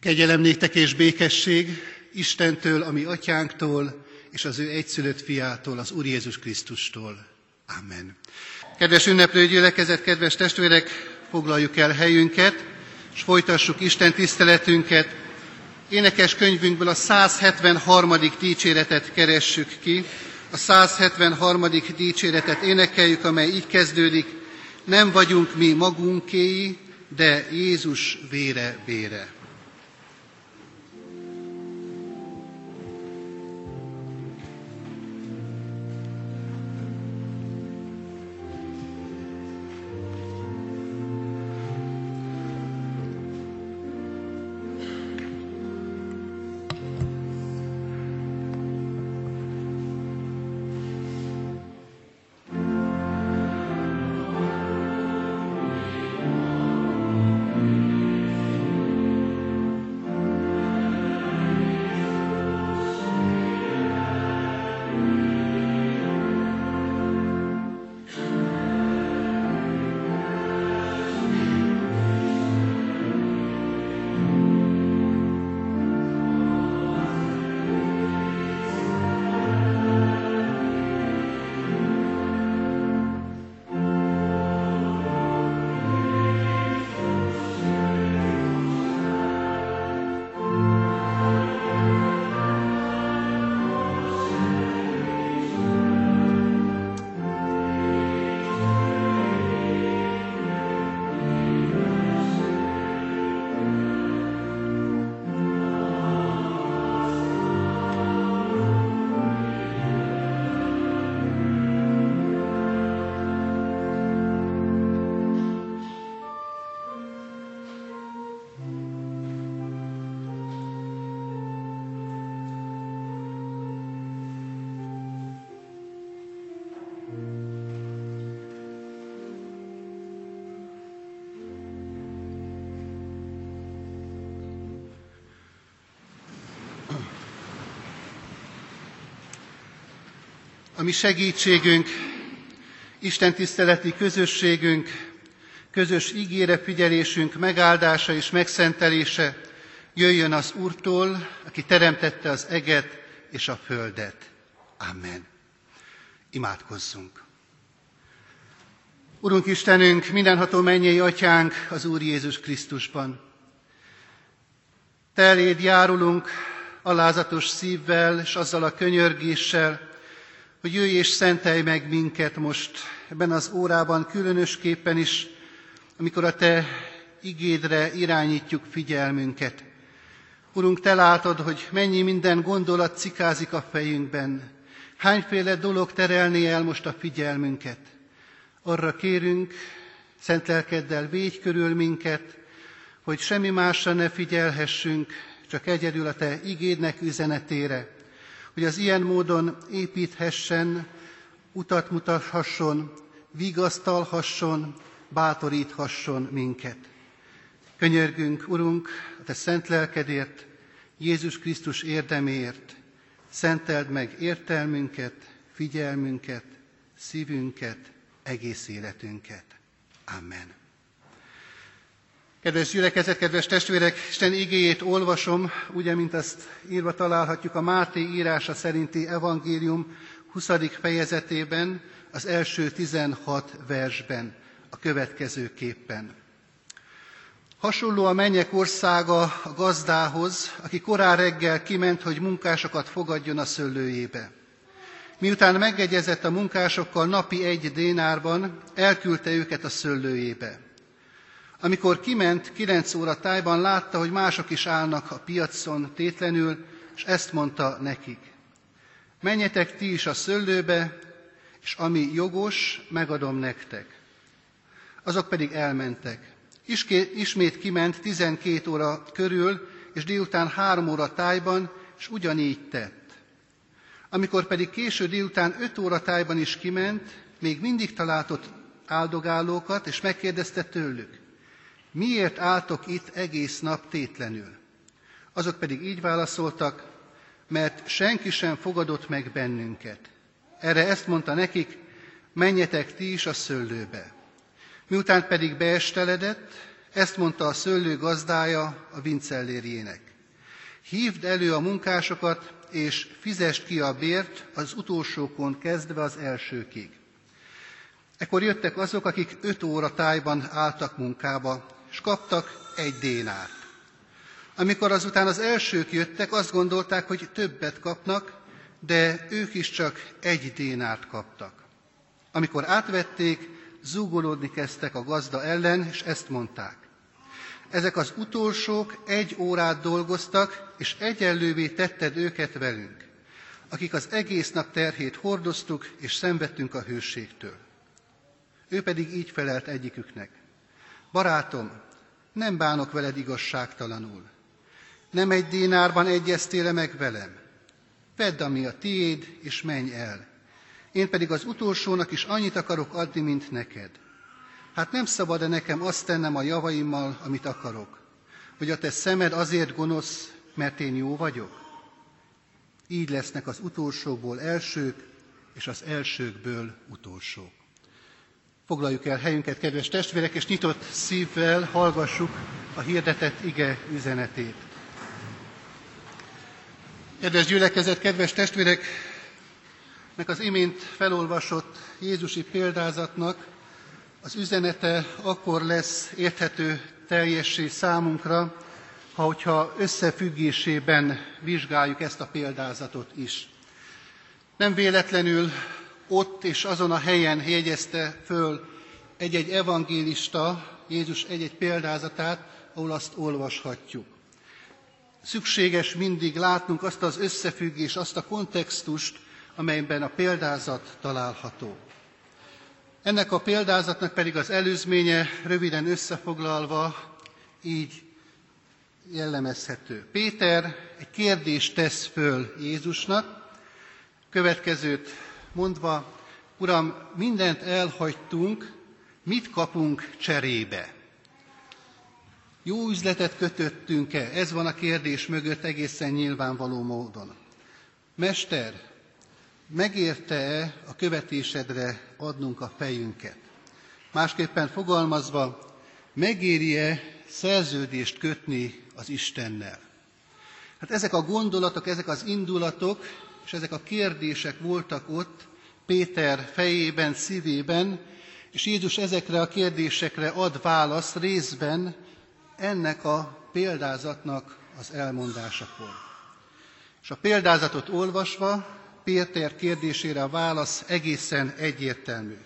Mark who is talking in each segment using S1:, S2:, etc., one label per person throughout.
S1: Kegyelem néktek és békesség Istentől, ami atyánktól, és az ő egyszülött fiától, az Úr Jézus Krisztustól. Amen. Kedves ünneplő gyülekezet, kedves testvérek, foglaljuk el helyünket, és folytassuk Isten tiszteletünket. Énekes könyvünkből a 173. dicséretet keressük ki. A 173. dicséretet énekeljük, amely így kezdődik. Nem vagyunk mi magunkéi, de Jézus vére vére. A mi segítségünk, Isten tiszteleti közösségünk, közös ígére figyelésünk megáldása és megszentelése jöjjön az Úrtól, aki teremtette az eget és a földet. Amen. Imádkozzunk. Urunk Istenünk, mindenható mennyei atyánk az Úr Jézus Krisztusban. Te eléd járulunk alázatos szívvel és azzal a könyörgéssel, hogy jöjj és szentelj meg minket most ebben az órában különösképpen is, amikor a Te igédre irányítjuk figyelmünket. Urunk, Te látod, hogy mennyi minden gondolat cikázik a fejünkben, hányféle dolog terelné el most a figyelmünket. Arra kérünk, szent lelkeddel védj körül minket, hogy semmi másra ne figyelhessünk, csak egyedül a Te igédnek üzenetére, hogy az ilyen módon építhessen, utat mutathasson, vigasztalhasson, bátoríthasson minket. Könyörgünk, Urunk, a Te szent lelkedért, Jézus Krisztus érdeméért, szenteld meg értelmünket, figyelmünket, szívünket, egész életünket. Amen. Kedves gyülekezet, kedves testvérek, Isten igéjét olvasom, ugye, mint azt írva találhatjuk a Máté írása szerinti evangélium 20. fejezetében, az első 16 versben, a következőképpen. Hasonló a mennyek országa a gazdához, aki korán reggel kiment, hogy munkásokat fogadjon a szőlőjébe. Miután megegyezett a munkásokkal napi egy dénárban, elküldte őket a szőlőjébe. Amikor kiment kilenc óra tájban, látta, hogy mások is állnak a piacon tétlenül, és ezt mondta nekik. Menjetek ti is a szöllőbe, és ami jogos, megadom nektek. Azok pedig elmentek. Ismét kiment tizenkét óra körül, és délután három óra tájban, és ugyanígy tett. Amikor pedig késő délután öt óra tájban is kiment, még mindig találtott áldogálókat, és megkérdezte tőlük, miért álltok itt egész nap tétlenül? Azok pedig így válaszoltak, mert senki sem fogadott meg bennünket. Erre ezt mondta nekik, menjetek ti is a szöllőbe. Miután pedig beesteledett, Ezt mondta a szőlő gazdája a vincellérjének. Hívd elő a munkásokat, és fizest ki a bért az utolsókon kezdve az elsőkig. Ekkor jöttek azok, akik öt óra tájban álltak munkába, és kaptak egy dénárt. Amikor azután az elsők jöttek, azt gondolták, hogy többet kapnak, de ők is csak egy dénárt kaptak. Amikor átvették, zúgolódni kezdtek a gazda ellen, és ezt mondták. Ezek az utolsók egy órát dolgoztak, és egyenlővé tetted őket velünk, akik az egész nap terhét hordoztuk, és szenvedtünk a hőségtől. Ő pedig így felelt egyiküknek. Barátom, nem bánok veled igazságtalanul. Nem egy dinárban egyeztél meg velem. Vedd, ami a tiéd, és menj el. Én pedig az utolsónak is annyit akarok adni, mint neked. Hát nem szabad-e nekem azt tennem a javaimmal, amit akarok? Hogy a te szemed azért gonosz, mert én jó vagyok? Így lesznek az utolsóból elsők, és az elsőkből utolsók. Foglaljuk el helyünket, kedves testvérek, és nyitott szívvel hallgassuk a hirdetett ige üzenetét. Kedves gyülekezet, kedves testvérek, nek az imént felolvasott Jézusi példázatnak az üzenete akkor lesz érthető teljessé számunkra, ha hogyha összefüggésében vizsgáljuk ezt a példázatot is. Nem véletlenül ott és azon a helyen jegyezte föl egy-egy evangélista Jézus egy-egy példázatát, ahol azt olvashatjuk. Szükséges mindig látnunk azt az összefüggés, azt a kontextust, amelyben a példázat található. Ennek a példázatnak pedig az előzménye röviden összefoglalva így jellemezhető. Péter egy kérdést tesz föl Jézusnak, következőt mondva, Uram, mindent elhagytunk, mit kapunk cserébe? Jó üzletet kötöttünk-e? Ez van a kérdés mögött egészen nyilvánvaló módon. Mester, megérte-e a követésedre adnunk a fejünket? Másképpen fogalmazva, megéri-e szerződést kötni az Istennel? Hát ezek a gondolatok, ezek az indulatok és ezek a kérdések voltak ott Péter fejében, szívében, és Jézus ezekre a kérdésekre ad választ részben ennek a példázatnak az elmondásakor. És a példázatot olvasva Péter kérdésére a válasz egészen egyértelmű.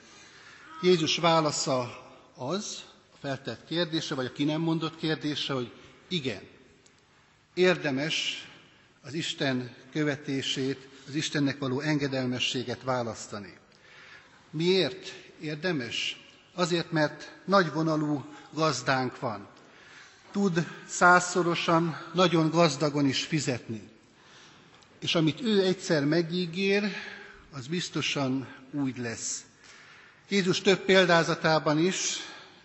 S1: Jézus válasza az, a feltett kérdése, vagy a ki nem mondott kérdése, hogy igen, érdemes az Isten követését, az Istennek való engedelmességet választani. Miért érdemes? Azért, mert nagyvonalú gazdánk van. Tud százszorosan, nagyon gazdagon is fizetni. És amit ő egyszer megígér, az biztosan úgy lesz. Jézus több példázatában is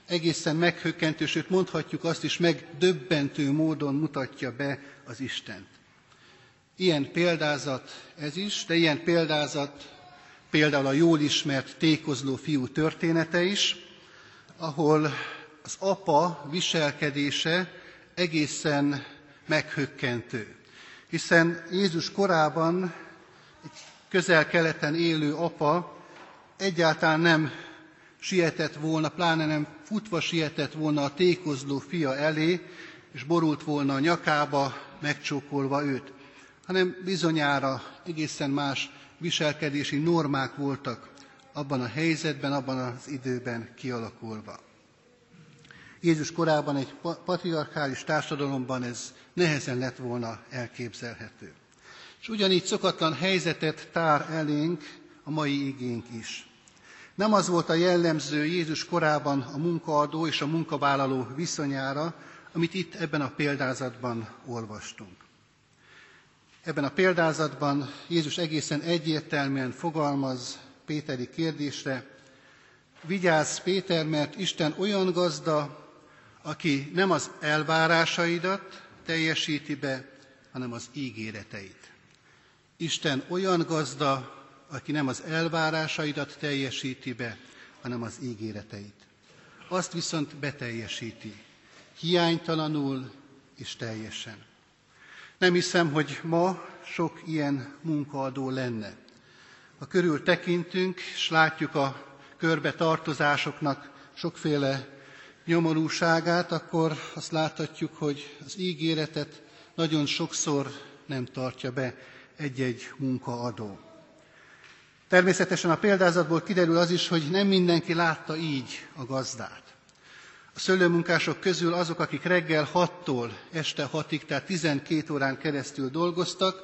S1: egészen meghökkentő, sőt mondhatjuk azt is, megdöbbentő módon mutatja be az Istent. Ilyen példázat ez is, de ilyen példázat például a jól ismert tékozló fiú története is, ahol az apa viselkedése egészen meghökkentő. Hiszen Jézus korában egy közel-keleten élő apa egyáltalán nem sietett volna, pláne nem futva sietett volna a tékozló fia elé, és borult volna a nyakába, megcsókolva őt hanem bizonyára egészen más viselkedési normák voltak abban a helyzetben, abban az időben kialakulva. Jézus korában egy patriarchális társadalomban ez nehezen lett volna elképzelhető. És ugyanígy szokatlan helyzetet tár elénk a mai igénk is. Nem az volt a jellemző Jézus korában a munkaadó és a munkavállaló viszonyára, amit itt ebben a példázatban olvastunk. Ebben a példázatban Jézus egészen egyértelműen fogalmaz Péteri kérdésre, vigyázz Péter, mert Isten olyan gazda, aki nem az elvárásaidat teljesíti be, hanem az ígéreteit. Isten olyan gazda, aki nem az elvárásaidat teljesíti be, hanem az ígéreteit. Azt viszont beteljesíti. hiánytalanul és teljesen. Nem hiszem, hogy ma sok ilyen munkaadó lenne. Ha körül tekintünk, és látjuk a körbe tartozásoknak sokféle nyomorúságát, akkor azt láthatjuk, hogy az ígéretet nagyon sokszor nem tartja be egy-egy munkaadó. Természetesen a példázatból kiderül az is, hogy nem mindenki látta így a gazdát. Szőlőmunkások közül azok, akik reggel 6-tól este 6-ig, tehát 12 órán keresztül dolgoztak,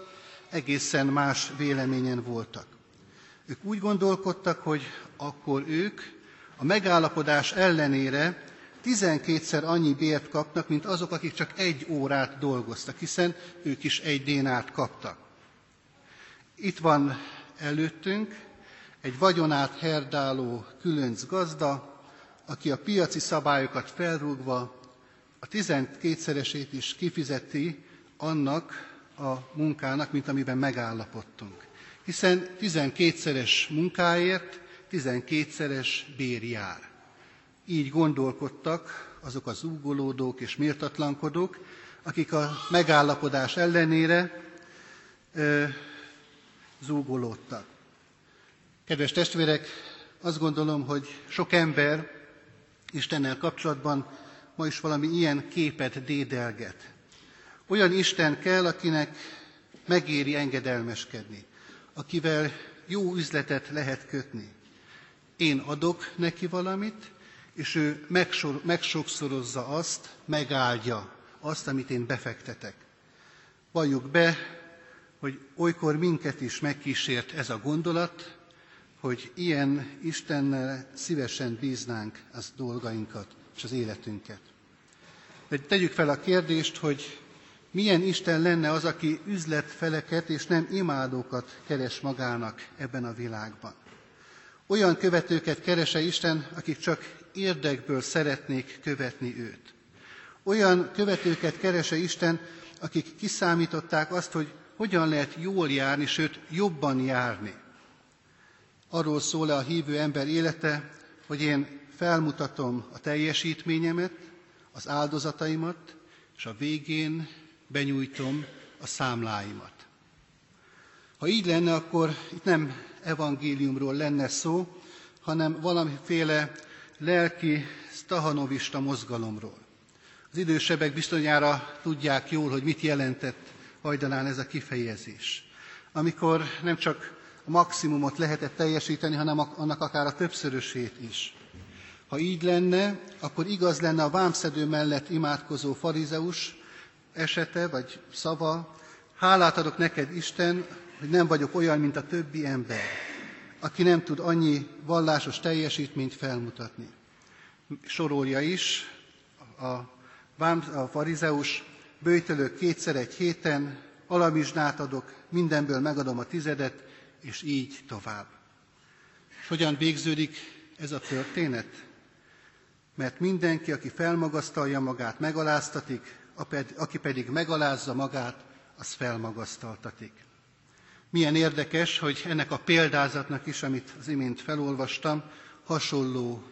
S1: egészen más véleményen voltak. Ők úgy gondolkodtak, hogy akkor ők a megállapodás ellenére 12-szer annyi bért kapnak, mint azok, akik csak egy órát dolgoztak, hiszen ők is egy dénárt kaptak. Itt van előttünk egy vagyonát herdáló különc gazda, aki a piaci szabályokat felrúgva a 12-szeresét is kifizeti annak a munkának, mint amiben megállapodtunk. Hiszen 12-szeres munkáért 12-szeres bér jár. Így gondolkodtak azok az úgolódók és méltatlankodók, akik a megállapodás ellenére ö, zúgolódtak. Kedves testvérek, azt gondolom, hogy sok ember Istennel kapcsolatban ma is valami ilyen képet dédelget. Olyan Isten kell, akinek megéri engedelmeskedni, akivel jó üzletet lehet kötni. Én adok neki valamit, és ő megsor, megsokszorozza azt, megáldja azt, amit én befektetek. Valljuk be, hogy olykor minket is megkísért ez a gondolat, hogy ilyen Istennel szívesen bíznánk az dolgainkat és az életünket. De tegyük fel a kérdést, hogy milyen Isten lenne az, aki üzletfeleket és nem imádókat keres magának ebben a világban. Olyan követőket kerese Isten, akik csak érdekből szeretnék követni őt. Olyan követőket kerese Isten, akik kiszámították azt, hogy hogyan lehet jól járni, sőt jobban járni. Arról szól-e a hívő ember élete, hogy én felmutatom a teljesítményemet, az áldozataimat, és a végén benyújtom a számláimat. Ha így lenne, akkor itt nem evangéliumról lenne szó, hanem valamiféle lelki stahanovista mozgalomról. Az idősebbek bizonyára tudják jól, hogy mit jelentett hajdanán ez a kifejezés. Amikor nem csak a maximumot lehetett teljesíteni, hanem annak akár a többszörösét is. Ha így lenne, akkor igaz lenne a vámszedő mellett imádkozó farizeus esete vagy szava, hálát adok neked Isten, hogy nem vagyok olyan, mint a többi ember, aki nem tud annyi vallásos teljesítményt felmutatni. Sorolja is a, vám, a farizeus, bőjtölök kétszer egy héten, alamizsnát adok, mindenből megadom a tizedet, és így tovább. És hogyan végződik ez a történet? Mert mindenki, aki felmagasztalja magát, megaláztatik, aki pedig megalázza magát, az felmagasztaltatik. Milyen érdekes, hogy ennek a példázatnak is, amit az imént felolvastam, hasonló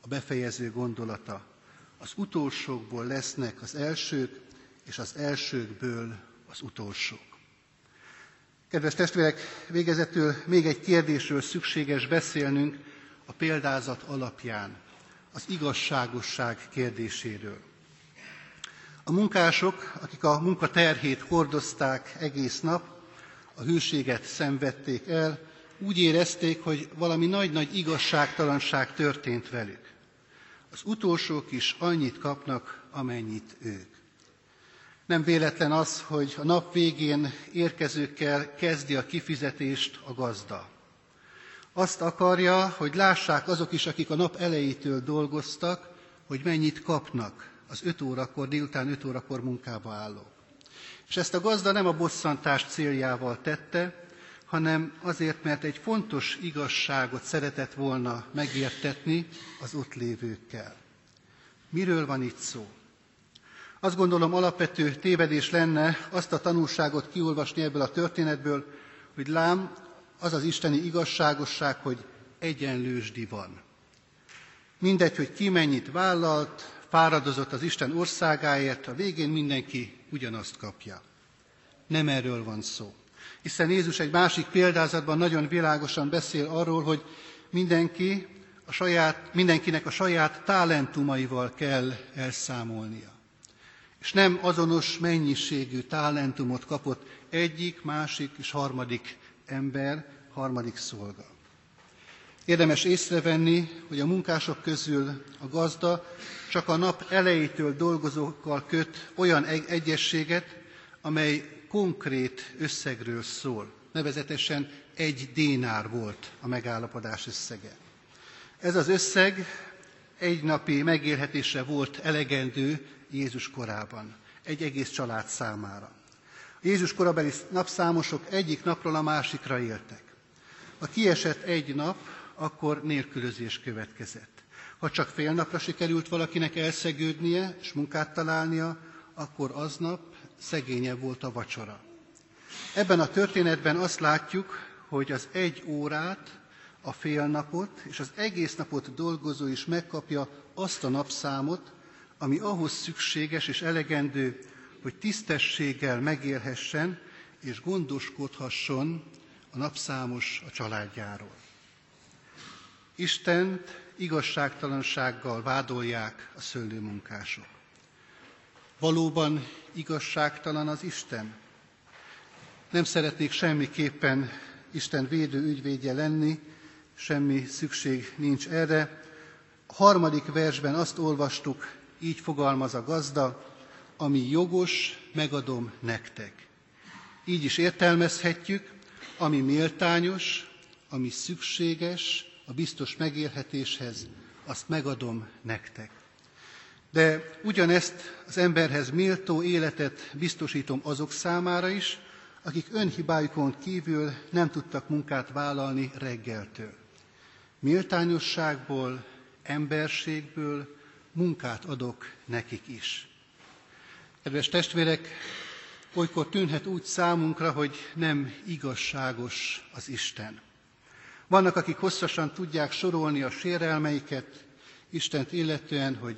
S1: a befejező gondolata. Az utolsókból lesznek az elsők, és az elsőkből az utolsók. Kedves testvérek, végezetül még egy kérdésről szükséges beszélnünk a példázat alapján, az igazságosság kérdéséről. A munkások, akik a munka terhét hordozták egész nap, a hűséget szenvedték el, úgy érezték, hogy valami nagy-nagy igazságtalanság történt velük. Az utolsók is annyit kapnak, amennyit ők. Nem véletlen az, hogy a nap végén érkezőkkel kezdi a kifizetést a gazda. Azt akarja, hogy lássák azok is, akik a nap elejétől dolgoztak, hogy mennyit kapnak az 5 órakor, délután 5 órakor munkába állók. És ezt a gazda nem a bosszantás céljával tette, hanem azért, mert egy fontos igazságot szeretett volna megértetni az ott lévőkkel. Miről van itt szó? Azt gondolom alapvető tévedés lenne azt a tanulságot kiolvasni ebből a történetből, hogy lám, az az isteni igazságosság, hogy egyenlősdi van. Mindegy, hogy ki mennyit vállalt, fáradozott az Isten országáért, a végén mindenki ugyanazt kapja. Nem erről van szó. Hiszen Jézus egy másik példázatban nagyon világosan beszél arról, hogy mindenki a saját, mindenkinek a saját talentumaival kell elszámolnia. És nem azonos mennyiségű talentumot kapott egyik, másik és harmadik ember, harmadik szolga. Érdemes észrevenni, hogy a munkások közül a gazda csak a nap elejétől dolgozókkal köt olyan egyességet, amely konkrét összegről szól. Nevezetesen egy dénár volt a megállapodás összege. Ez az összeg egy napi megélhetésre volt elegendő Jézus korában, egy egész család számára. A Jézus korabeli napszámosok egyik napról a másikra éltek. Ha kiesett egy nap, akkor nélkülözés következett. Ha csak fél napra sikerült valakinek elszegődnie és munkát találnia, akkor aznap szegényebb volt a vacsora. Ebben a történetben azt látjuk, hogy az egy órát, a fél napot és az egész napot dolgozó is megkapja azt a napszámot, ami ahhoz szükséges és elegendő, hogy tisztességgel megélhessen és gondoskodhasson a napszámos a családjáról. Istent igazságtalansággal vádolják a szőlőmunkások. Valóban igazságtalan az Isten? Nem szeretnék semmiképpen Isten védő ügyvédje lenni, semmi szükség nincs erre. A harmadik versben azt olvastuk, így fogalmaz a gazda, ami jogos, megadom nektek. Így is értelmezhetjük, ami méltányos, ami szükséges a biztos megélhetéshez, azt megadom nektek. De ugyanezt az emberhez méltó életet biztosítom azok számára is, akik önhibájukon kívül nem tudtak munkát vállalni reggeltől. Méltányosságból, emberségből munkát adok nekik is. Kedves testvérek, olykor tűnhet úgy számunkra, hogy nem igazságos az Isten. Vannak, akik hosszasan tudják sorolni a sérelmeiket Istent illetően, hogy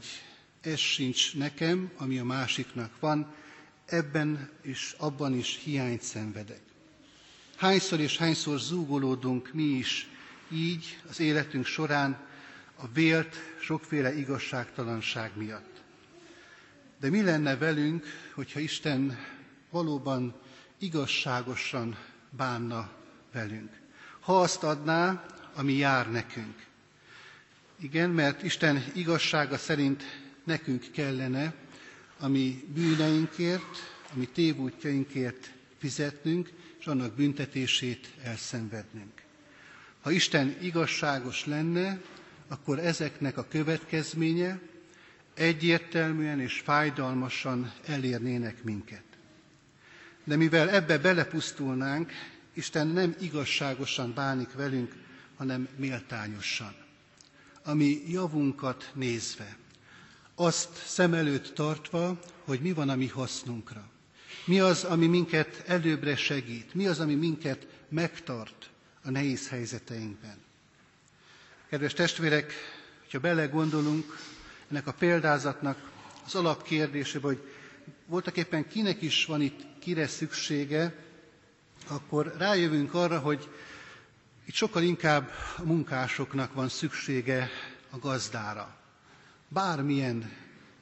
S1: ez sincs nekem, ami a másiknak van, ebben és abban is hiányt szenvedek. Hányszor és hányszor zúgolódunk mi is így az életünk során a vélt sokféle igazságtalanság miatt. De mi lenne velünk, hogyha Isten valóban igazságosan bánna velünk? Ha azt adná, ami jár nekünk. Igen, mert Isten igazsága szerint nekünk kellene ami bűneinkért, ami tévútjainkért fizetnünk, és annak büntetését elszenvednünk. Ha Isten igazságos lenne, akkor ezeknek a következménye egyértelműen és fájdalmasan elérnének minket. De mivel ebbe belepusztulnánk, Isten nem igazságosan bánik velünk, hanem méltányosan, ami javunkat nézve, azt szem előtt tartva, hogy mi van a mi hasznunkra. Mi az, ami minket előbbre segít, mi az, ami minket megtart a nehéz helyzeteinkben. Kedves testvérek, ha belegondolunk ennek a példázatnak az alapkérdése, hogy voltak éppen kinek is van itt kire szüksége, akkor rájövünk arra, hogy itt sokkal inkább a munkásoknak van szüksége a gazdára bármilyen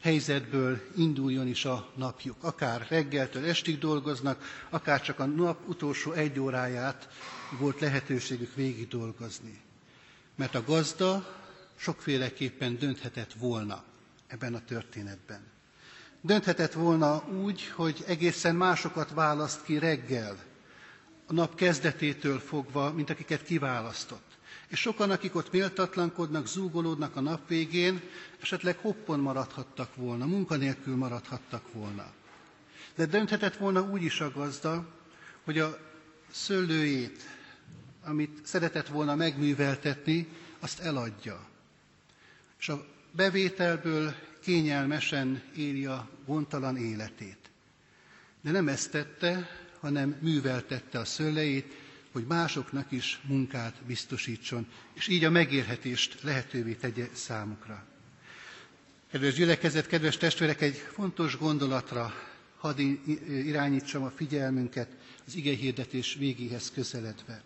S1: helyzetből induljon is a napjuk. Akár reggeltől estig dolgoznak, akár csak a nap utolsó egy óráját volt lehetőségük végig dolgozni. Mert a gazda sokféleképpen dönthetett volna ebben a történetben. Dönthetett volna úgy, hogy egészen másokat választ ki reggel, a nap kezdetétől fogva, mint akiket kiválasztott. És sokan, akik ott méltatlankodnak, zúgolódnak a nap végén, esetleg hoppon maradhattak volna, munkanélkül maradhattak volna. De dönthetett volna úgy is a gazda, hogy a szőlőjét, amit szeretett volna megműveltetni, azt eladja. És a bevételből kényelmesen éli a gondtalan életét. De nem ezt tette, hanem műveltette a szőleit, hogy másoknak is munkát biztosítson, és így a megélhetést lehetővé tegye számukra. Kedves gyülekezet, kedves testvérek, egy fontos gondolatra hadd irányítsam a figyelmünket az ige hirdetés végéhez közeledve.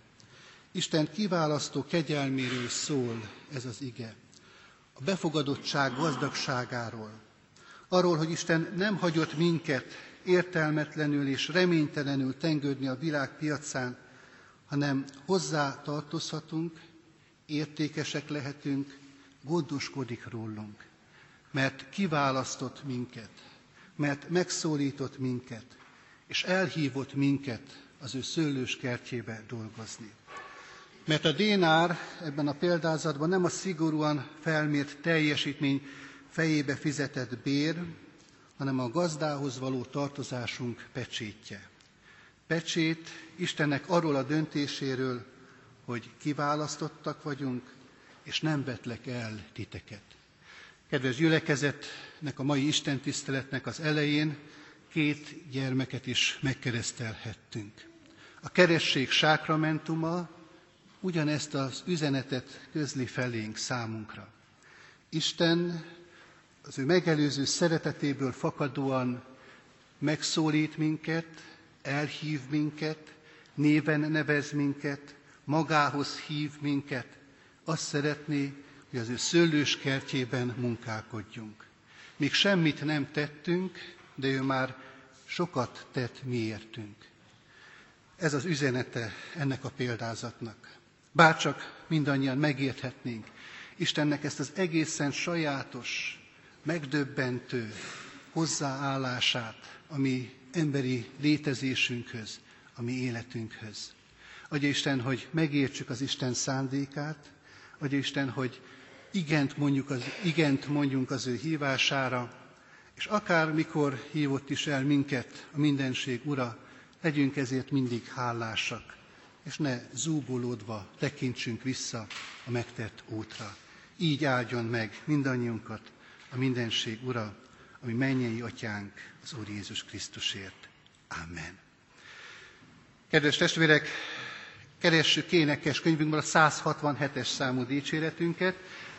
S1: Isten kiválasztó kegyelméről szól ez az ige. A befogadottság gazdagságáról. Arról, hogy Isten nem hagyott minket értelmetlenül és reménytelenül tengődni a világ piacán, hanem hozzá tartozhatunk, értékesek lehetünk, gondoskodik rólunk, mert kiválasztott minket, mert megszólított minket, és elhívott minket az ő szőlős kertjébe dolgozni. Mert a dénár ebben a példázatban nem a szigorúan felmért teljesítmény fejébe fizetett bér, hanem a gazdához való tartozásunk pecsétje. Pecsét Istennek arról a döntéséről, hogy kiválasztottak vagyunk, és nem vetlek el titeket. Kedves gyülekezetnek, a mai Isten tiszteletnek az elején két gyermeket is megkeresztelhettünk. A keresség sákramentuma ugyanezt az üzenetet közli felénk számunkra. Isten az ő megelőző szeretetéből fakadóan megszólít minket, elhív minket, néven nevez minket, magához hív minket, azt szeretné, hogy az ő szőlős kertjében munkálkodjunk. Még semmit nem tettünk, de ő már sokat tett miértünk. Ez az üzenete ennek a példázatnak. Bárcsak mindannyian megérthetnénk Istennek ezt az egészen sajátos, megdöbbentő hozzáállását a mi emberi létezésünkhöz, a mi életünkhöz. Adja Isten, hogy megértsük az Isten szándékát, adja Isten, hogy igent, mondjuk az, igent mondjunk az ő hívására, és akár mikor hívott is el minket a mindenség ura, legyünk ezért mindig hálásak, és ne zúbolódva tekintsünk vissza a megtett útra. Így áldjon meg mindannyiunkat a mindenség ura, ami mennyei atyánk az Úr Jézus Krisztusért. Amen. Kedves testvérek, keressük énekes könyvünkből a 167-es számú dicséretünket,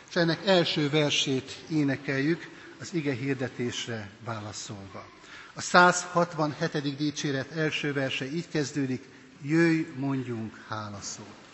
S1: és ennek első versét énekeljük az ige hirdetésre válaszolva. A 167. dicséret első verse így kezdődik, jöjj, mondjunk hálaszót.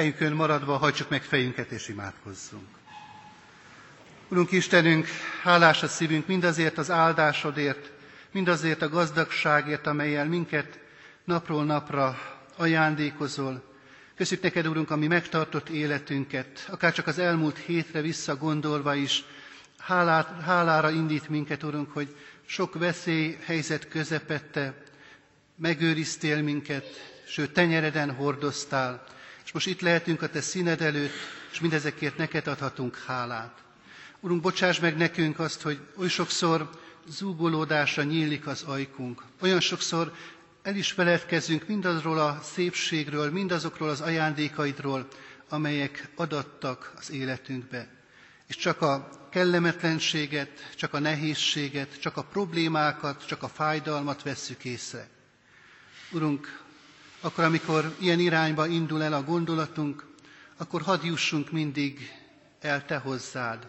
S1: Helyükön maradva hajtsuk meg fejünket és imádkozzunk. Urunk Istenünk, hálás a szívünk mindazért az áldásodért, mindazért a gazdagságért, amelyel minket napról napra ajándékozol. Köszönjük neked, Urunk, ami megtartott életünket, akár csak az elmúlt hétre visszagondolva is, hálát, hálára indít minket, Urunk, hogy sok veszély helyzet közepette megőriztél minket, sőt, tenyereden hordoztál, és most itt lehetünk a Te színed előtt, és mindezekért neked adhatunk hálát. Urunk, bocsáss meg nekünk azt, hogy oly sokszor zúgolódásra nyílik az ajkunk. Olyan sokszor el is feledkezünk mindazról a szépségről, mindazokról az ajándékaidról, amelyek adattak az életünkbe. és csak a kellemetlenséget, csak a nehézséget, csak a problémákat, csak a fájdalmat vesszük észre. Urunk, akkor, amikor ilyen irányba indul el a gondolatunk, akkor hadd jussunk mindig el Te hozzád.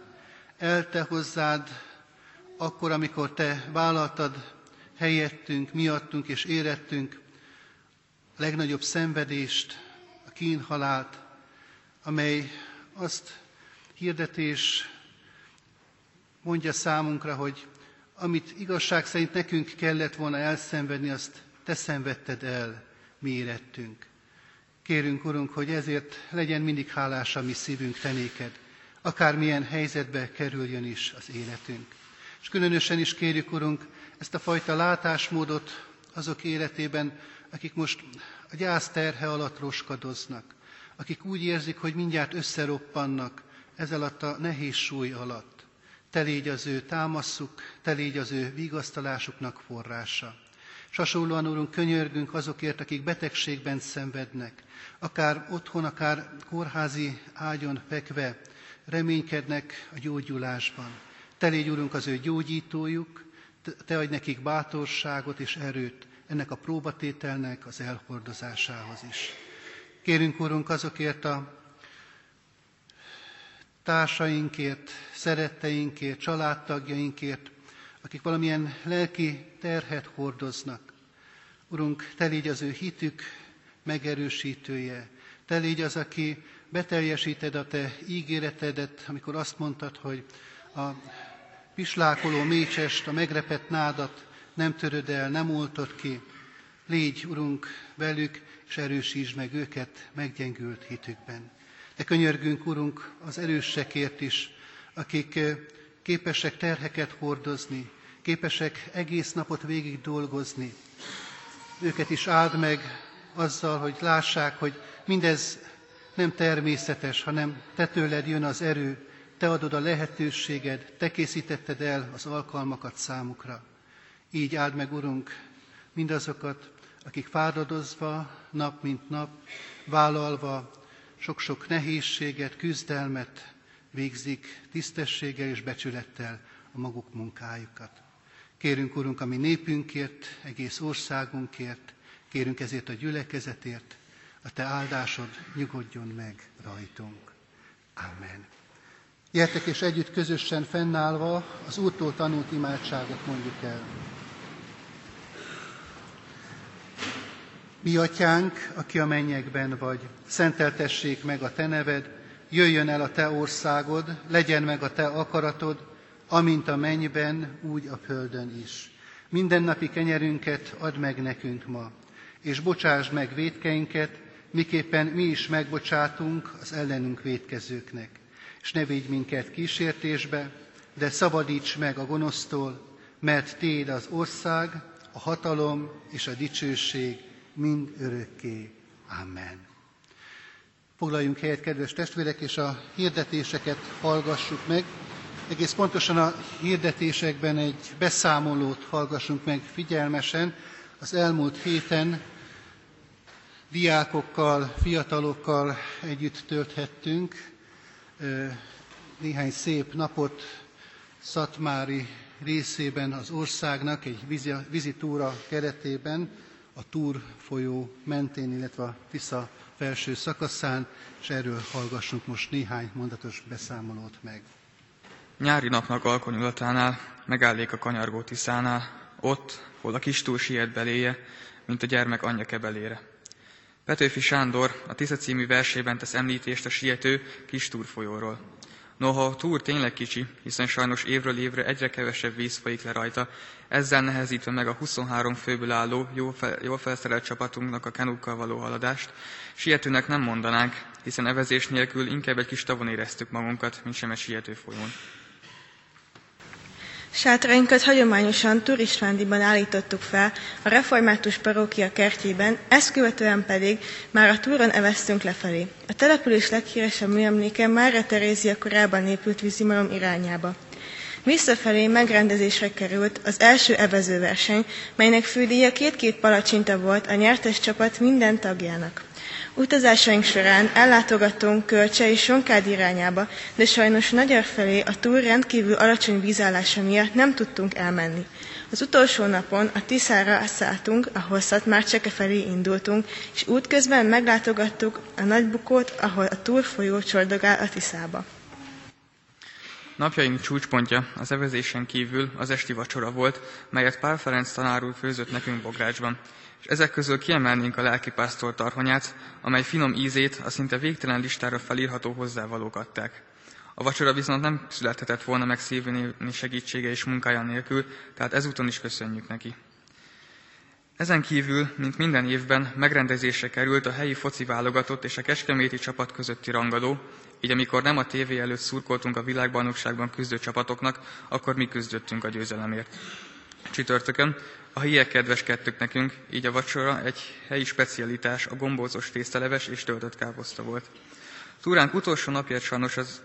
S1: El Te hozzád, akkor, amikor Te vállaltad helyettünk, miattunk és érettünk a legnagyobb szenvedést, a kínhalált, amely azt hirdetés mondja számunkra, hogy amit igazság szerint nekünk kellett volna elszenvedni, azt te szenvedted el, mi érettünk. Kérünk, Urunk, hogy ezért legyen mindig hálás a mi szívünk tenéked, akármilyen helyzetbe kerüljön is az életünk. És különösen is kérjük, Urunk, ezt a fajta látásmódot azok életében, akik most a gyász terhe alatt roskadoznak, akik úgy érzik, hogy mindjárt összeroppannak ez alatt a nehéz súly alatt. Te légy az ő támaszuk, te légy az ő vigasztalásuknak forrása. És hasonlóan, Úrunk, könyörgünk azokért, akik betegségben szenvednek, akár otthon, akár kórházi ágyon fekve, reménykednek a gyógyulásban. Te légy, Úrunk, az ő gyógyítójuk, Te adj nekik bátorságot és erőt ennek a próbatételnek az elhordozásához is. Kérünk, Úrunk, azokért a társainkért, szeretteinkért, családtagjainkért, akik valamilyen lelki terhet hordoznak. Urunk, Te légy az ő hitük megerősítője. Te légy az, aki beteljesíted a Te ígéretedet, amikor azt mondtad, hogy a pislákoló mécsest, a megrepett nádat nem töröd el, nem oltod ki. Légy, Urunk, velük, és erősítsd meg őket meggyengült hitükben. De könyörgünk, Urunk, az erősekért is, akik képesek terheket hordozni, képesek egész napot végig dolgozni. Őket is áld meg azzal, hogy lássák, hogy mindez nem természetes, hanem te tőled jön az erő, te adod a lehetőséged, te készítetted el az alkalmakat számukra. Így áld meg, Urunk, mindazokat, akik fáradozva, nap mint nap, vállalva sok-sok nehézséget, küzdelmet végzik tisztességgel és becsülettel a maguk munkájukat. Kérünk, Urunk, a mi népünkért, egész országunkért, kérünk ezért a gyülekezetért, a Te áldásod nyugodjon meg rajtunk. Amen. Gyertek és együtt közösen fennállva az úttól tanult imádságot mondjuk el. Mi atyánk, aki a mennyekben vagy, szenteltessék meg a te neved, jöjjön el a te országod, legyen meg a te akaratod, amint a mennyben, úgy a földön is. Mindennapi kenyerünket add meg nekünk ma, és bocsásd meg védkeinket, miképpen mi is megbocsátunk az ellenünk védkezőknek. És ne védj minket kísértésbe, de szabadíts meg a gonosztól, mert Téd az ország, a hatalom és a dicsőség mind örökké. Amen. Foglaljunk helyet, kedves testvérek, és a hirdetéseket hallgassuk meg. Egész pontosan a hirdetésekben egy beszámolót hallgassunk meg figyelmesen. Az elmúlt héten diákokkal, fiatalokkal együtt tölthettünk néhány szép napot Szatmári részében az országnak egy vizitúra keretében, a Túr folyó mentén, illetve a Tisza felső szakaszán, és erről hallgassunk most néhány mondatos beszámolót meg.
S2: Nyári napnak alkonyulatánál megállék a kanyargó Tiszánál, ott, hol a kis túl siet beléje, mint a gyermek anyja kebelére. Petőfi Sándor a Tisza című versében tesz említést a siető kis túrfolyóról. Noha a túr tényleg kicsi, hiszen sajnos évről évre egyre kevesebb víz folyik le rajta, ezzel nehezítve meg a 23 főből álló, jól, fel, felszerelt csapatunknak a kenúkkal való haladást, sietőnek nem mondanánk, hiszen evezés nélkül inkább egy kis tavon éreztük magunkat, mint sem egy siető folyón.
S3: Sátrainkat hagyományosan turistfándiban állítottuk fel a református parókia kertjében, ezt követően pedig már a túron eveztünk lefelé. A település leghíresebb műemléke Mária Terézia korában épült vízimalom irányába. Visszafelé megrendezésre került az első evezőverseny, melynek fődíja két-két palacsinta volt a nyertes csapat minden tagjának. Utazásaink során ellátogattunk Kölcse és Sonkád irányába, de sajnos Magyar felé a túl rendkívül alacsony vízállása miatt nem tudtunk elmenni. Az utolsó napon a Tiszára szálltunk, ahol Szatmárcseke felé indultunk, és útközben meglátogattuk a Nagybukót, ahol a túr folyó csordogál a Tiszába.
S2: Napjaink csúcspontja az evezésen kívül az esti vacsora volt, melyet Pál Ferenc tanár úr főzött nekünk Bográcsban. És ezek közül kiemelnénk a lelkipásztor tarhonyát, amely finom ízét a szinte végtelen listára felírható hozzávalók adták. A vacsora viszont nem születhetett volna meg szívni segítsége és munkája nélkül, tehát ezúton is köszönjük neki. Ezen kívül, mint minden évben, megrendezésre került a helyi foci válogatott és a kecskeméti csapat közötti rangadó, így amikor nem a tévé előtt szurkoltunk a világbajnokságban küzdő csapatoknak, akkor mi küzdöttünk a győzelemért. Csütörtökön a helyiek kedves kettők nekünk, így a vacsora egy helyi specialitás, a gombózos tészteleves és töltött káposzta volt. Túránk utolsó napját sajnos az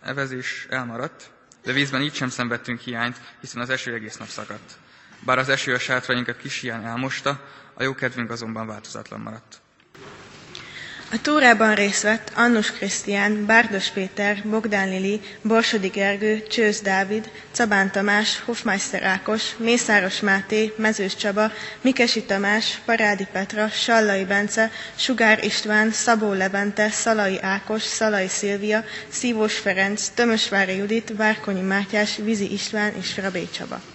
S2: evezés elmaradt, de vízben így sem szenvedtünk hiányt, hiszen az eső egész nap szakadt. Bár az eső a sátrainkat kis hiány elmosta, a jó kedvünk azonban változatlan maradt.
S3: A túrában részt vett Annus Krisztián, Bárdos Péter, Bogdán Lili, Borsodi Gergő, Csősz Dávid, Cabán Tamás, Hofmeister Ákos, Mészáros Máté, Mezős Csaba, Mikesi Tamás, Parádi Petra, Sallai Bence, Sugár István, Szabó Levente, Szalai Ákos, Szalai Szilvia, Szívós Ferenc, Tömösvári Judit, Várkonyi Mátyás, Vizi István és Rabé Csaba.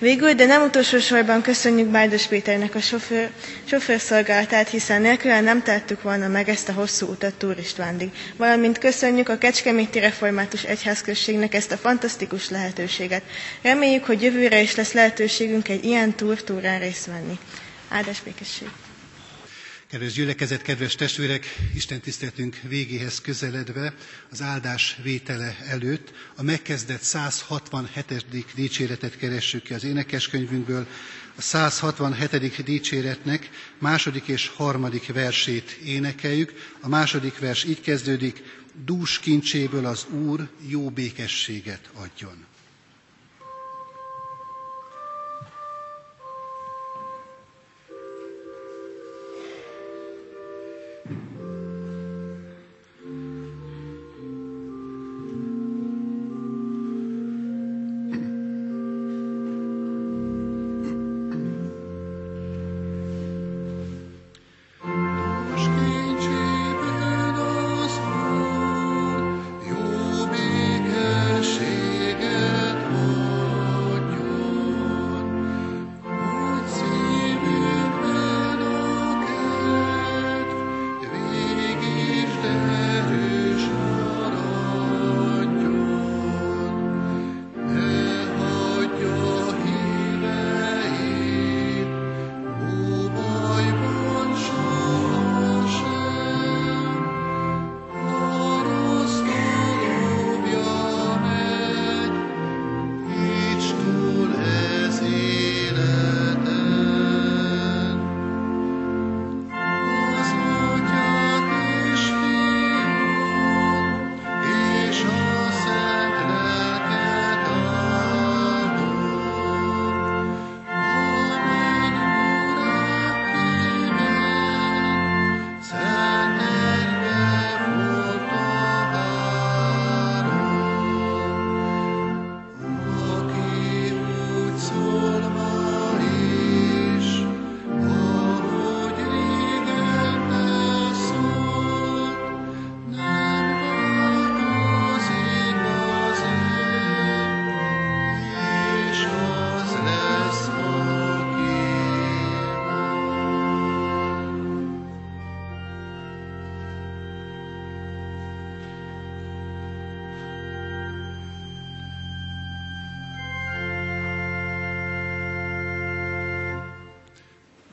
S3: Végül, de nem utolsó sorban köszönjük Bájdos Péternek a sofőr, sofőrszolgálatát, hiszen nélkül nem tettük volna meg ezt a hosszú utat turistvándig. Valamint köszönjük a Kecskeméti Református Egyházközségnek ezt a fantasztikus lehetőséget. Reméljük, hogy jövőre is lesz lehetőségünk egy ilyen túr-túrán részt venni. Áldás békesség!
S1: Kedves gyülekezet, kedves testvérek, Isten tiszteltünk végéhez közeledve, az áldás vétele előtt a megkezdett 167. dicséretet keressük ki az énekeskönyvünkből. A 167. dicséretnek második és harmadik versét énekeljük. A második vers így kezdődik, dús kincséből az Úr jó békességet adjon.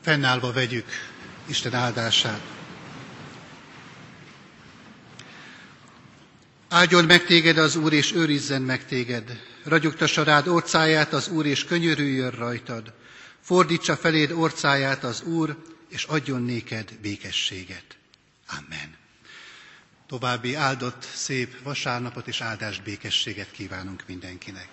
S1: Fennállva vegyük Isten áldását. Áldjon meg téged az Úr, és őrizzen meg téged. Ragyogtassa rád orcáját az Úr, és könyörüljön rajtad. Fordítsa feléd orcáját az Úr, és adjon néked békességet. Amen. További áldott, szép vasárnapot és áldást, békességet kívánunk mindenkinek.